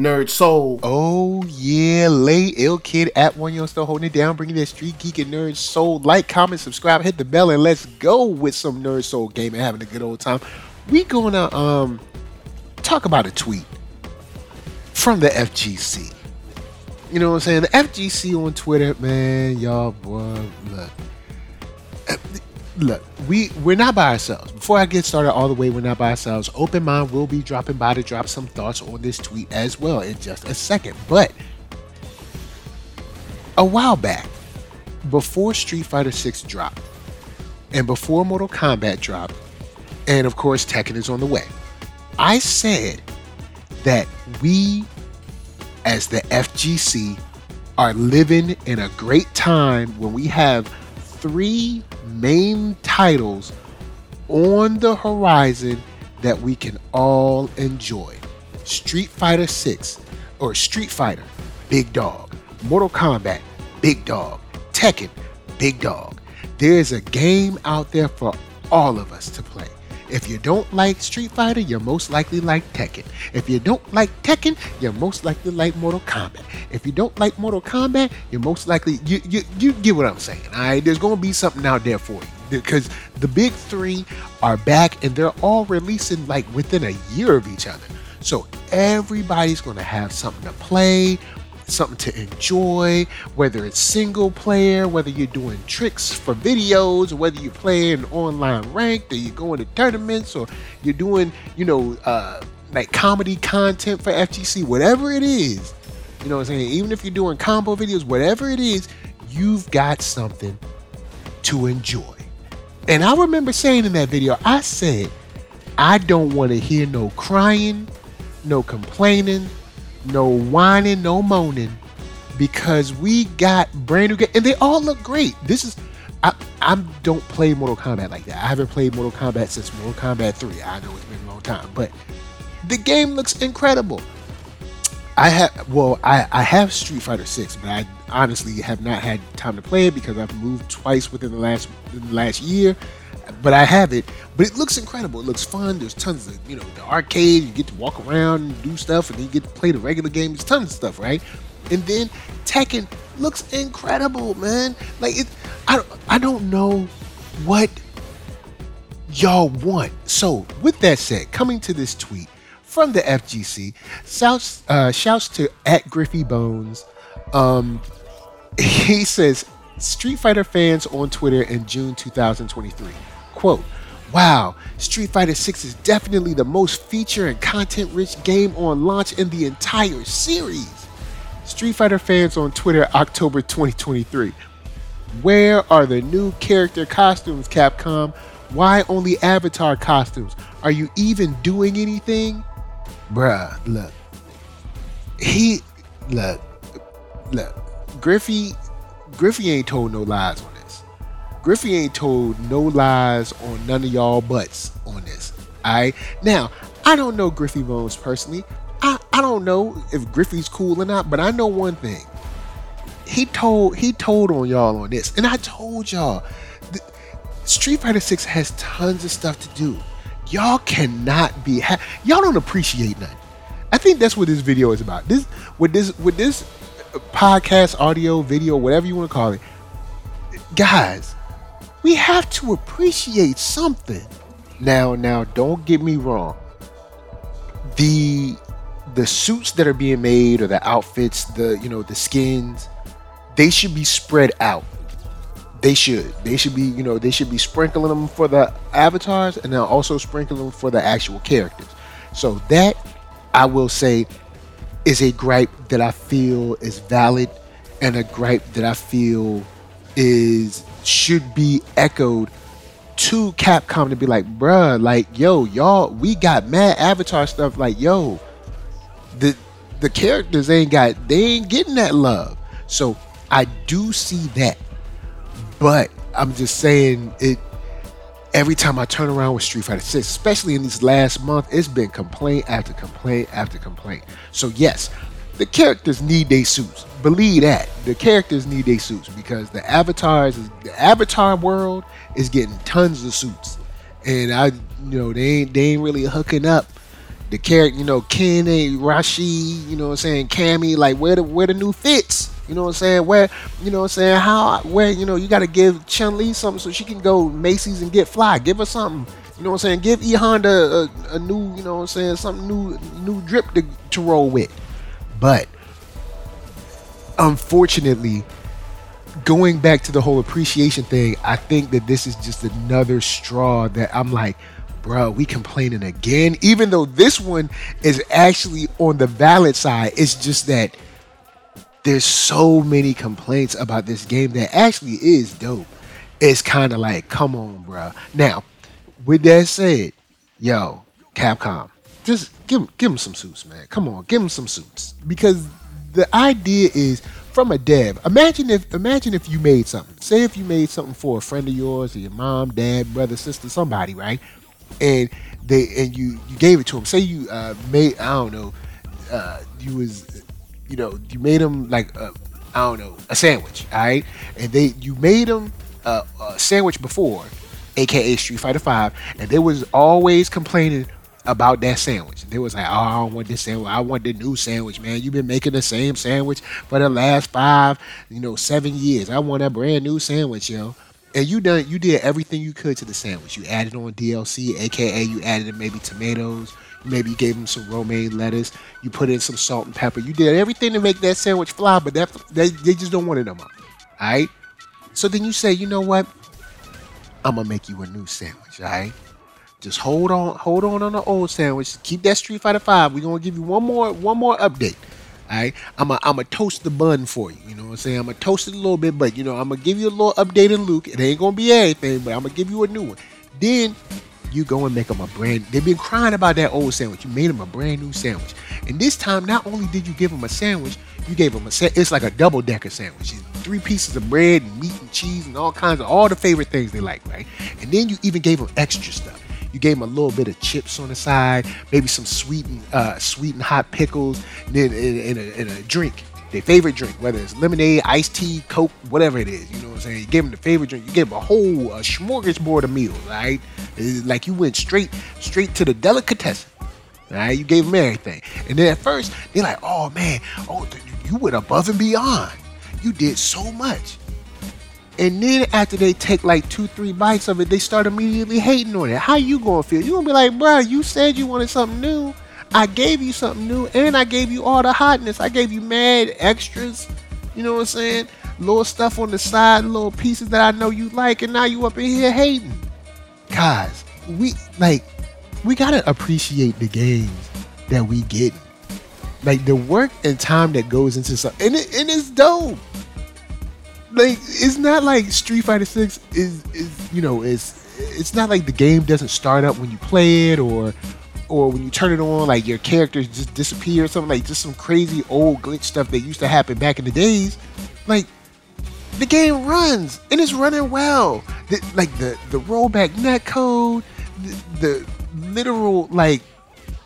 Nerd Soul. Oh yeah, lay ill kid at one yo still holding it down, bringing that street geek and nerd soul. Like, comment, subscribe, hit the bell, and let's go with some nerd soul game and having a good old time. We gonna um talk about a tweet from the FGC. You know what I'm saying? The FGC on Twitter, man, y'all boy, look. Look, we we're not by ourselves. Before I get started all the way, we're not by ourselves. Open Mynd will be dropping by to drop some thoughts on this tweet as well in just a second. But a while back, before Street Fighter 6 dropped, and before Mortal Kombat dropped, and of course Tekken is on the way, I said that we, as the FGC, are living in a great time when we have three main titles on the horizon that we can all enjoy Street Fighter 6 or Street Fighter, Big Dog, Mortal Kombat, Big Dog, Tekken, Big Dog. There's a game out there for all of us to play. If you don't like Street Fighter, you're most likely like Tekken. If you don't like Tekken, you're most likely like Mortal Kombat. If you don't like Mortal Kombat, you're most likely you you, you get what I'm saying. All right, there's gonna be something out there for you because the big three are back and they're all releasing like within a year of each other. So everybody's gonna have something to play, something to enjoy, whether it's single player, whether you're doing tricks for videos, whether you're playing online ranked, or you're going to tournaments, or you're doing, you know, uh, like comedy content for FGC, whatever it is, you know what I'm saying? Even if you're doing combo videos, whatever it is, you've got something to enjoy. And I remember saying in that video, I said, I don't want to hear no crying, no complaining, no whining, no moaning, because we got brand new games, and they all look great. This is, I, I don't play Mortal Kombat like that. I haven't played Mortal Kombat since Mortal Kombat 3. I know it's been a long time, but the game looks incredible. I have well, I, I have Street Fighter 6, but I honestly have not had time to play it because I've moved twice within the last the last year. But I have it, but it looks incredible. It looks fun. There's tons of you know the arcade. You get to walk around and do stuff, and then you get to play the regular games. Tons of stuff, right? And then Tekken looks incredible, man. Like it, I don't, I don't know what y'all want. So with that said, coming to this tweet from the FGC, shouts, uh, shouts to at Griffy Bones. Um, he says, Street Fighter fans on Twitter in June 2023. Quote, Wow, Street Fighter 6 is definitely the most feature and content rich game on launch in the entire series. Street Fighter fans on Twitter, October 2023. Where are the new character costumes, Capcom? Why only avatar costumes? Are you even doing anything? Bruh, look. He look look. Griffy Griffy ain't told no lies. Griffy ain't told no lies on none of y'all butts on this. Alright? Now, I don't know Griffy Bones personally. I, I don't know if Griffy's cool or not, but I know one thing. He told he told on y'all on this. And I told y'all Street Fighter 6 has tons of stuff to do. Y'all cannot be ha- y'all don't appreciate nothing. I think that's what this video is about. This with this with this uh, podcast, audio, video, whatever you want to call it. Guys, we have to appreciate something. Now, now don't get me wrong. The the suits that are being made or the outfits, the you know, the skins, they should be spread out. They should. They should be, you know, they should be sprinkling them for the avatars and then also sprinkling them for the actual characters. So that I will say is a gripe that I feel is valid and a gripe that I feel is should be echoed to Capcom to be like, bruh, like, yo, y'all, we got mad avatar stuff. Like, yo, the the characters ain't got they ain't getting that love. So I do see that. But I'm just saying it every time I turn around with Street Fighter 6, especially in this last month, it's been complaint after complaint after complaint. So yes, the characters need their suits. Believe that. The characters need their suits because the avatars the avatar world is getting tons of suits. And I you know, they ain't they ain't really hooking up the character, you know, Ken and Rashid, you know what I'm saying, Cammy, like where the where the new fits. You know what I'm saying? Where you know what I'm saying? How where you know you gotta give Chun Li something so she can go Macy's and get fly. Give her something. You know what I'm saying? Give E Honda a, a, new, you know what I'm saying, something new new drip to, to roll with. But unfortunately, going back to the whole appreciation thing, I think that this is just another straw that I'm like, bro, we complaining again. Even though this one is actually on the valid side, it's just that there's so many complaints about this game that actually is dope. It's kind of like, come on, bro. Now, with that said, yo, Capcom, just give give them some suits, man. Come on, give him some suits because the idea is from a dev. Imagine if imagine if you made something. Say if you made something for a friend of yours, or your mom, dad, brother, sister, somebody, right? And they and you you gave it to them. Say you uh, made I don't know, uh, you was you know you made them like I I don't know a sandwich, all right? And they you made them a, a sandwich before, aka Street Fighter Five, and they was always complaining about that sandwich. They was like, "Oh, I don't want this sandwich. I want the new sandwich, man. You've been making the same sandwich for the last five, you know, seven years. I want a brand new sandwich, yo." And you done, you did everything you could to the sandwich. You added on DLC, aka you added maybe tomatoes. Maybe you gave them some romaine lettuce. You put in some salt and pepper. You did everything to make that sandwich fly, but that they, they just don't want it no more. All right. So then you say, you know what? I'm gonna make you a new sandwich. All right. Just hold on, hold on on the old sandwich. Keep that Street Fighter Five. We're gonna give you one more, one more update. All right, I'm a, I'm a toast the bun for you. You know what I'm saying? I'm gonna toast it a little bit, but you know I'm gonna give you a little update in Luke. It ain't gonna be everything, but I'm gonna give you a new one. Then you go and make them a brand. They've been crying about that old sandwich. You made them a brand new sandwich, and this time not only did you give them a sandwich, you gave them a set. It's like a double decker sandwich. It's three pieces of bread, and meat, and cheese, and all kinds of all the favorite things they like, right? And then you even gave them extra stuff. You gave them a little bit of chips on the side, maybe some sweet and uh, sweet and hot pickles, and then in, a, in a drink, their favorite drink, whether it's lemonade, iced tea, coke, whatever it is. You know what I'm saying? You gave them the favorite drink. You gave them a whole uh, smorgasbord of meals, right? Like you went straight straight to the delicatessen. Right, you gave them everything, and then at first they're like, "Oh man, oh you went above and beyond. You did so much." And then after they take like two, three bites of it, they start immediately hating on it. How you gonna feel? You gonna be like, bro, you said you wanted something new. I gave you something new, and I gave you all the hotness. I gave you mad extras. You know what I'm saying? Little stuff on the side, little pieces that I know you like, and now you up in here hating. Guys, we like we gotta appreciate the games that we get. Like the work and time that goes into something, and, it, and it's dope like it's not like Street Fighter Six is is you know is it's not like the game doesn't start up when you play it or or when you turn it on like your characters just disappear or something like just some crazy old glitch stuff that used to happen back in the days. Like the game runs and it's running well. The, like the the rollback net code, the, the literal like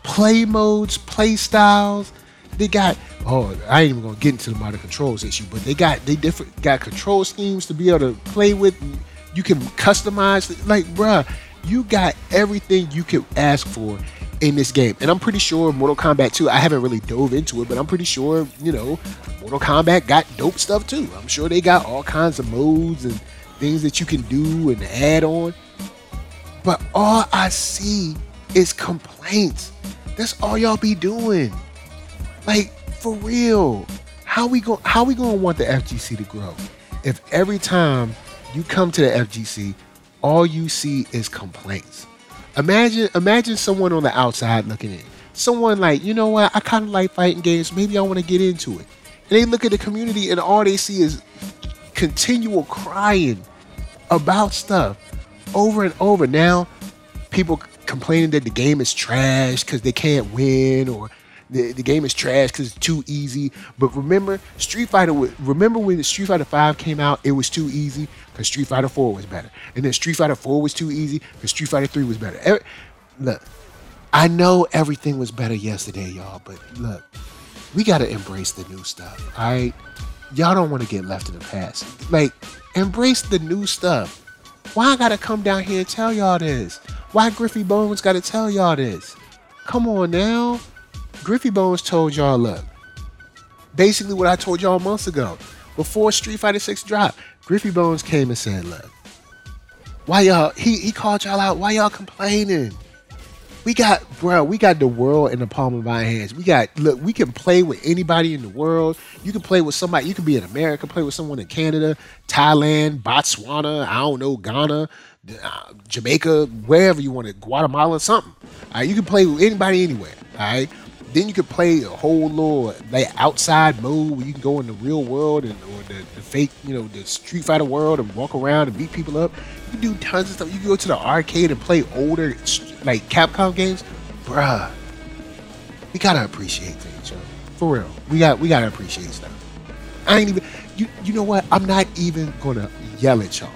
play modes, play styles. They got oh, I ain't even gonna get into the modern controls issue, but they got they different got control schemes to be able to play with. You can customize like, bruh, you got everything you could ask for in this game. And I'm pretty sure Mortal Kombat 2, I haven't really dove into it, but I'm pretty sure, you know, Mortal Kombat got dope stuff too. I'm sure they got all kinds of modes and things that you can do and add on. But all I see is complaints. That's all y'all be doing. Like, for real. How we going how we to want the FGC to grow if every time you come to the FGC all you see is complaints. Imagine imagine someone on the outside looking in. Someone like, "You know what? I kind of like fighting games. Maybe I want to get into it." And they look at the community and all they see is continual crying about stuff over and over. Now, people complaining that the game is trash because they can't win or the, the game is trash because it's too easy. But remember, Street Fighter. Remember when Street Fighter Five came out? It was too easy because Street Fighter Four was better, and then Street Fighter Four was too easy because Street Fighter Three was better. Every, look, I know everything was better yesterday, y'all, but look, we gotta embrace the new stuff. All right, y'all don't want to get left in the past. Like, embrace the new stuff. Why I gotta come down here and tell y'all this? Why Griffy Bones gotta tell y'all this? Come on now. Griffy Bones told y'all, look, basically what I told y'all months ago. Before Street Fighter 6 dropped, Griffy Bones came and said, look, why y'all, he, he called y'all out, why y'all complaining? We got, bro, we got the world in the palm of our hands. We got, look, we can play with anybody in the world. You can play with somebody, you can be in America, play with someone in Canada, Thailand, Botswana, I don't know, Ghana, uh, Jamaica, wherever you want it, Guatemala, something. All right, you can play with anybody anywhere. All right, then you could play a whole little like outside mode where you can go in the real world and or the, the fake, you know, the Street Fighter world and walk around and beat people up. You can do tons of stuff. You can go to the arcade and play older like Capcom games, bruh. We gotta appreciate things, yo. For real, we got we gotta appreciate stuff. I ain't even. You you know what? I'm not even gonna yell at y'all.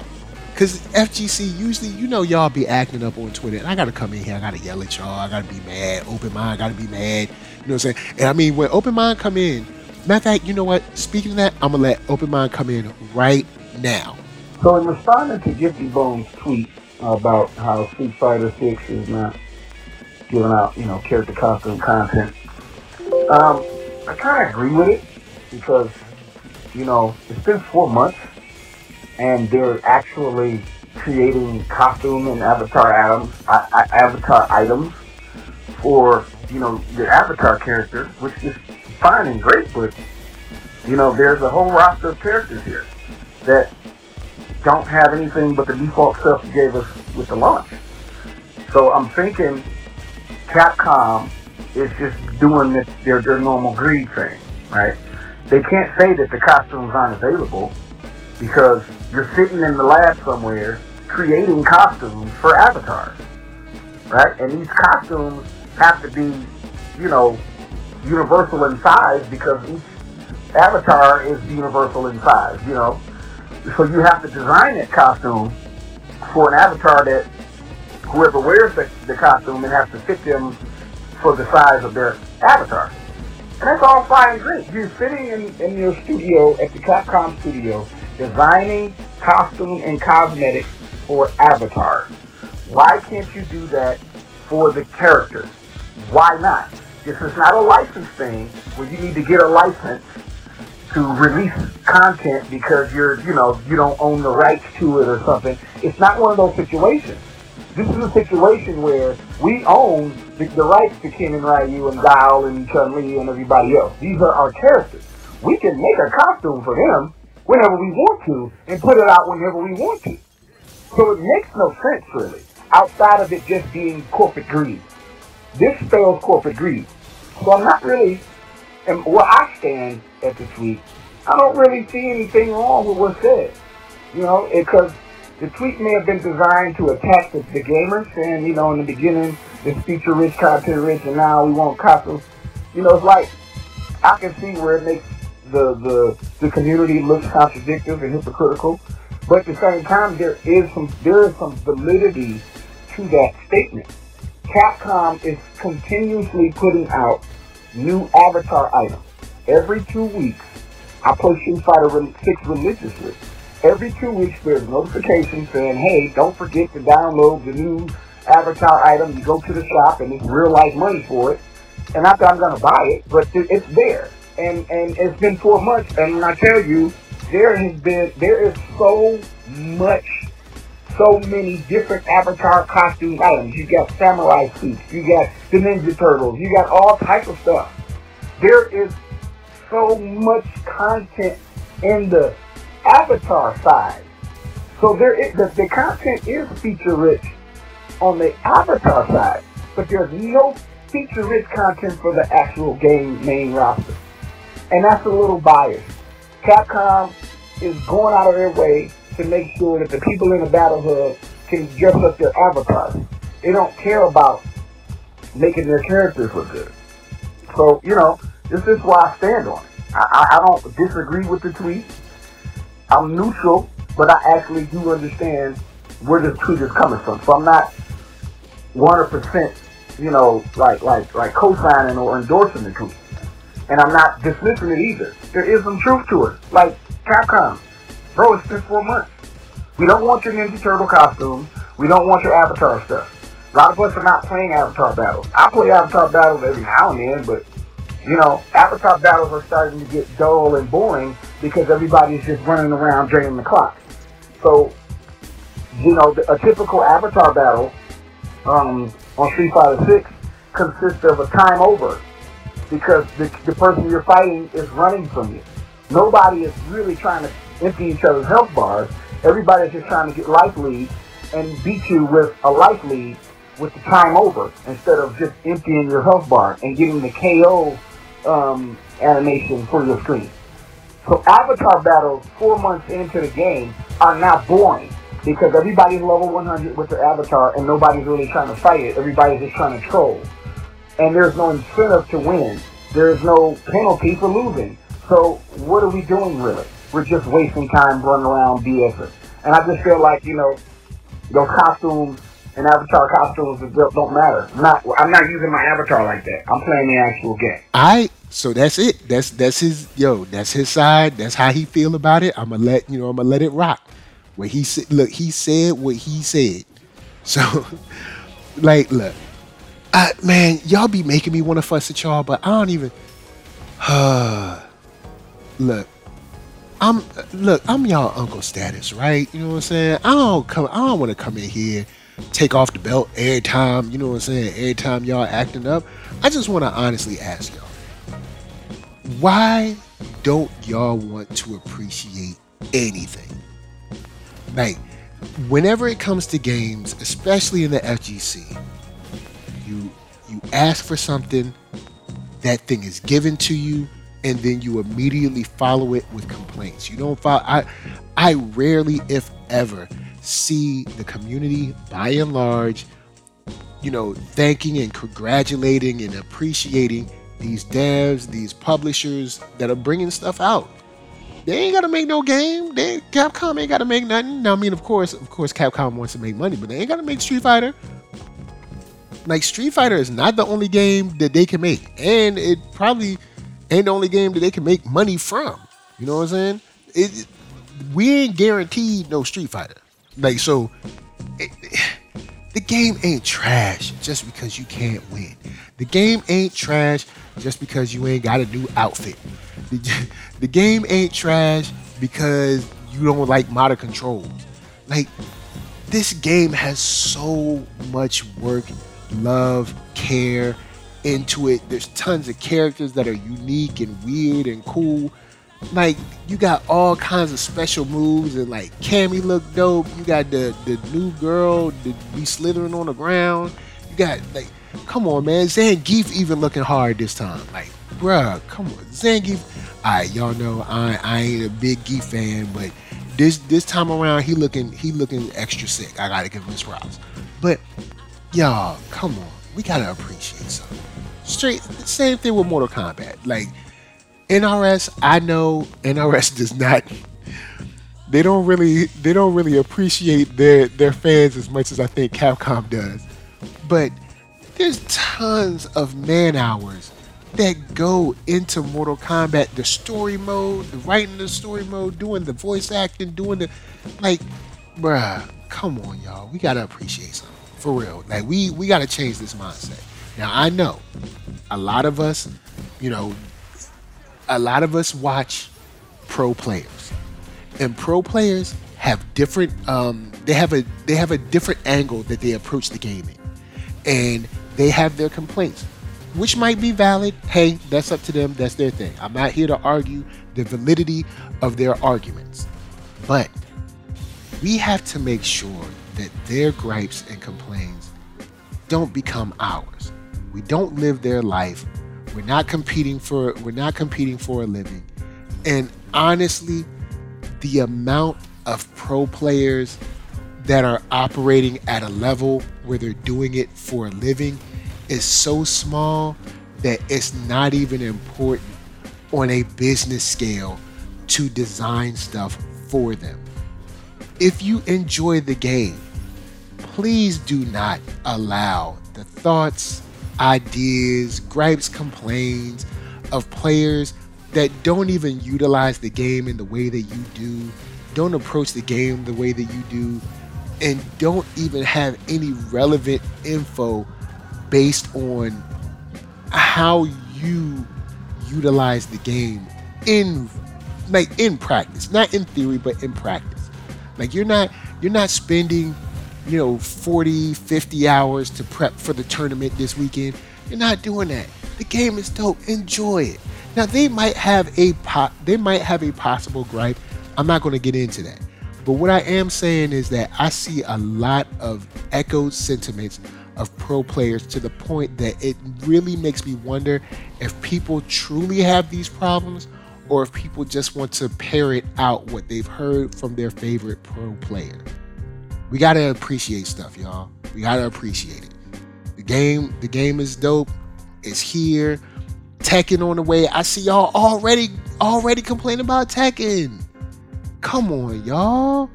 Cause FGC usually, you know, y'all be acting up on Twitter, and I gotta come in here, I gotta yell at y'all, I gotta be mad, Open Mynd, gotta be mad. You know what I'm saying? And I mean, when Open Mynd come in, matter of fact, you know what? Speaking of that, I'm gonna let Open Mynd come in right now. So in responding to Griffy Bones' tweet about how Street Fighter Six is not giving out, you know, character costume content, um, I kind of agree with it because, you know, it's been four months and they're actually creating costume and avatar items, avatar items for you know your avatar character, which is fine and great, but you know there's a whole roster of characters here that don't have anything but the default stuff you gave us with the launch. So I'm thinking Capcom is just doing this, their their normal greed thing, right? They can't say that the costumes aren't available because you're sitting in the lab somewhere creating costumes for avatars, right? And these costumes have to be, you know, universal in size because each avatar is universal in size, you know. So you have to design that costume for an avatar that whoever wears the, the costume and has to fit them for the size of their avatar. And that's all fine and great. You're sitting in, in your studio at the Capcom studio designing costume and cosmetics for Avatar. Why can't you do that for the characters? Why not? This is not a license thing where you need to get a license to release content because you're, you know, you don't own the rights to it or something. It's not one of those situations. This is a situation where we own the, the rights to Ken and Ryu and Guile and Chun-Li and everybody else. These are our characters. We can make a costume for them whenever we want to and put it out whenever we want to. So it makes no sense really, outside of it just being corporate greed. This spells corporate greed. So I'm not really, and where I stand at this week, I don't really see anything wrong with what's said. You know, because the tweet may have been designed to attack the, the gamers, and you know, in the beginning, this feature rich, content rich, and now we want costumes. You know, it's like I can see where it makes the, the, the community looks contradictory and hypocritical. But at the same time, there is some there is some validity to that statement. Capcom is continuously putting out new avatar items. Every two weeks, I play Street Fighter 6 religiously. Every two weeks, there's notifications saying, hey, don't forget to download the new avatar item. You go to the shop and it's real life money for it. And not that I'm going to buy it, but it's there and and it's been four months, and I tell you, there has been there is so much, so many different Avatar costume items. You got samurai suits, you got the Ninja Turtles, you got all type of stuff. There is so much content in the Avatar side. So there is, the, the content is feature rich on the Avatar side, but there's no feature rich content for the actual game main roster and that's a little biased. Capcom is going out of their way to make sure that the people in the Battle Hub can dress up their avatars. They don't care about making their characters look good. So, you know, this is why I stand on it. I, I, don't disagree with the tweet. I'm neutral, but I actually do understand where the tweet is coming from. So I'm not 100%, you know, like like like co-signing or endorsing the tweet and I'm not dismissing it either. There is some truth to it. Like Capcom, bro, it's been four months. We don't want your Ninja Turtle costumes. We don't want your Avatar stuff. A lot of us are not playing avatar battles. I play avatar battles every now and then, but you know, avatar battles are starting to get dull and boring because everybody's just running around draining the clock. So, you know, a typical avatar battle um, on Street Fighter Six consists of a time over because the, the person you're fighting is running from you. Nobody is really trying to empty each other's health bars. Everybody's just trying to get life lead and beat you with a life lead with the time over instead of just emptying your health bar and getting the KO um, animation for your screen. So avatar battles four months into the game are now boring because everybody's level 100 with their avatar and nobody's really trying to fight it. Everybody's just trying to troll. And there's no incentive to win. There's no penalty for losing. So what are we doing really? We're just wasting time running around BSing. And I just feel like, you know, those costumes and avatar costumes don't matter. I'm not I'm not using my avatar like that. I'm playing the actual game. I so that's it. That's that's his yo. That's his side. That's how he feel about it. I'm gonna let you know. I'm gonna let it rock. Where he said, look, he said what he said. So, like, look, I, man, y'all be making me want to fuss at y'all, but I don't even. Uh, look, I'm look, I'm y'all uncle status, right? You know what I'm saying? I don't come. I don't want to come in here take off the belt every time, you know what I'm saying, every time y'all acting up. I just want to honestly ask y'all, why don't y'all want to appreciate anything? Like, whenever it comes to games, especially in the FGC, you you ask for something, that thing is given to you, and then you immediately follow it with complaints. You don't follow I I rarely, if ever, see the community by and large, you know, thanking and congratulating and appreciating these devs, these publishers that are bringing stuff out. They ain't gotta make no game. They Capcom ain't gotta make nothing. Now, I mean, of course, of course, Capcom wants to make money, but they ain't gotta make Street Fighter. Like Street Fighter is not the only game that they can make, and it probably ain't the only game that they can make money from. You know what I'm saying? It, we ain't guaranteed no Street Fighter. Like so, it, the game ain't trash just because you can't win. The game ain't trash just because you ain't got a new outfit. The, the game ain't trash because you don't like modern controls. Like this game has so much work, love, care into it. There's tons of characters that are unique and weird and cool like you got all kinds of special moves and like Cammy look dope. You got the the new girl that be slithering on the ground. You got like, come on, man. Zangief even looking hard this time. Like, bruh, come on, Zangief. Alright, y'all know I I ain't a big Gief fan, but this this time around he looking he looking extra sick. I gotta give him his props. But y'all, come on, we gotta appreciate something. Straight same thing with Mortal Kombat. Like NRS, I know NRS does not. They don't really they don't really appreciate their their fans as much as I think Capcom does. But there's tons of man hours that go into Mortal Kombat, the story mode, the writing the story mode, doing the voice acting, doing the like, bruh, come on, y'all. We gotta appreciate something. For real. Like we we gotta change this mindset. Now I know a lot of us, you know, a lot of us watch pro players, and pro players have different. Um, they have a they have a different angle that they approach the game in, and they have their complaints, which might be valid. Hey, that's up to them. That's their thing. I'm not here to argue the validity of their arguments, but we have to make sure that their gripes and complaints don't become ours. We don't live their life we're not competing for we're not competing for a living. And honestly, the amount of pro players that are operating at a level where they're doing it for a living is so small that it's not even important on a business scale to design stuff for them. If you enjoy the game, please do not allow the thoughts, ideas, gripes, complaints of players that don't even utilize the game in the way that you do, don't approach the game the way that you do. and don't even have any relevant info based on how you utilize the game in like in practice not in theory but in practice like you're not you're not spending you know 40 50 hours to prep for the tournament this weekend. You're not doing that. The game is dope. Enjoy it. Now they might have a po- they might have a possible gripe. I'm not going to get into that. But what i am saying is that i see a lot of echoed sentiments of pro players to the point that it really makes me wonder if people truly have these problems or if people just want to parrot out what they've heard from their favorite pro player. We gotta appreciate stuff, y'all. We gotta appreciate it. The game, the game is dope. It's here. Tekken on the way. I see y'all already already complaining about Tekken. Come on, y'all.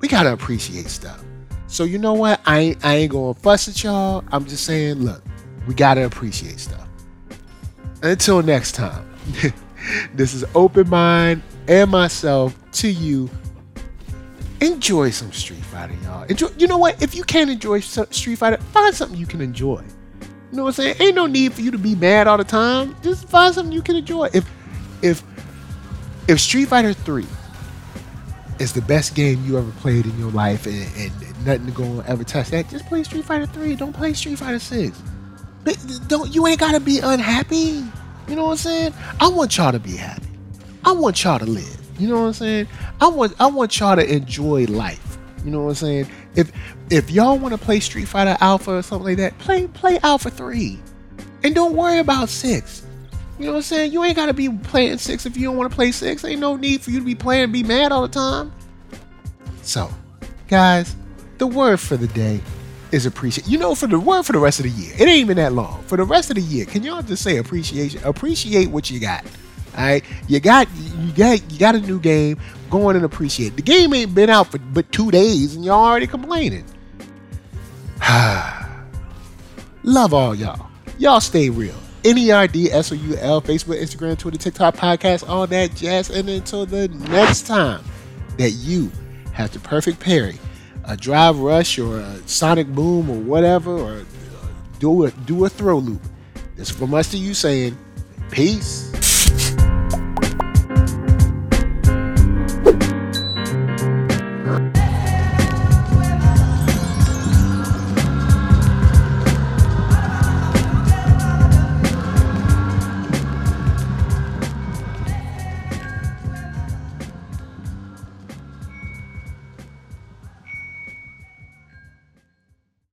We gotta appreciate stuff. So you know what? I ain't, I ain't gonna fuss at y'all. I'm just saying, look, we gotta appreciate stuff. Until next time, this is Open Mynd and myself to you. Enjoy some Street Fighter, y'all. Enjoy. You know what? If you can't enjoy Street Fighter, find something you can enjoy. You know what I'm saying? Ain't no need for you to be mad all the time. Just find something you can enjoy. If if if Street Fighter 3 is the best game you ever played in your life and, and nothing to go on ever touch that, just play Street Fighter 3. Don't play Street Fighter 6. Don't you ain't gotta be unhappy. You know what I'm saying? I want y'all to be happy. I want y'all to live. You know what I'm saying? I want I want y'all to enjoy life. You know what I'm saying? If if y'all want to play Street Fighter Alpha or something like that, play play Alpha 3. And don't worry about 6. You know what I'm saying? You ain't gotta be playing six if you don't want to play six. Ain't no need for you to be playing and be mad all the time. So, guys, the word for the day is appreciate. You know, for the word for the rest of the year, it ain't even that long. For the rest of the year, can y'all just say appreciation? Appreciate what you got. All right, you got you got you got a new game. Go on and appreciate. It. The game ain't been out for but two days, and y'all already complaining. Love all y'all. Y'all stay real. N-E-R-D, S-O-U-L, Facebook, Instagram, Twitter, TikTok, podcast, all that jazz. And until the next time that you have the perfect parry, a drive rush or a sonic boom or whatever, or do a, do a throw loop. This from us to you saying, peace.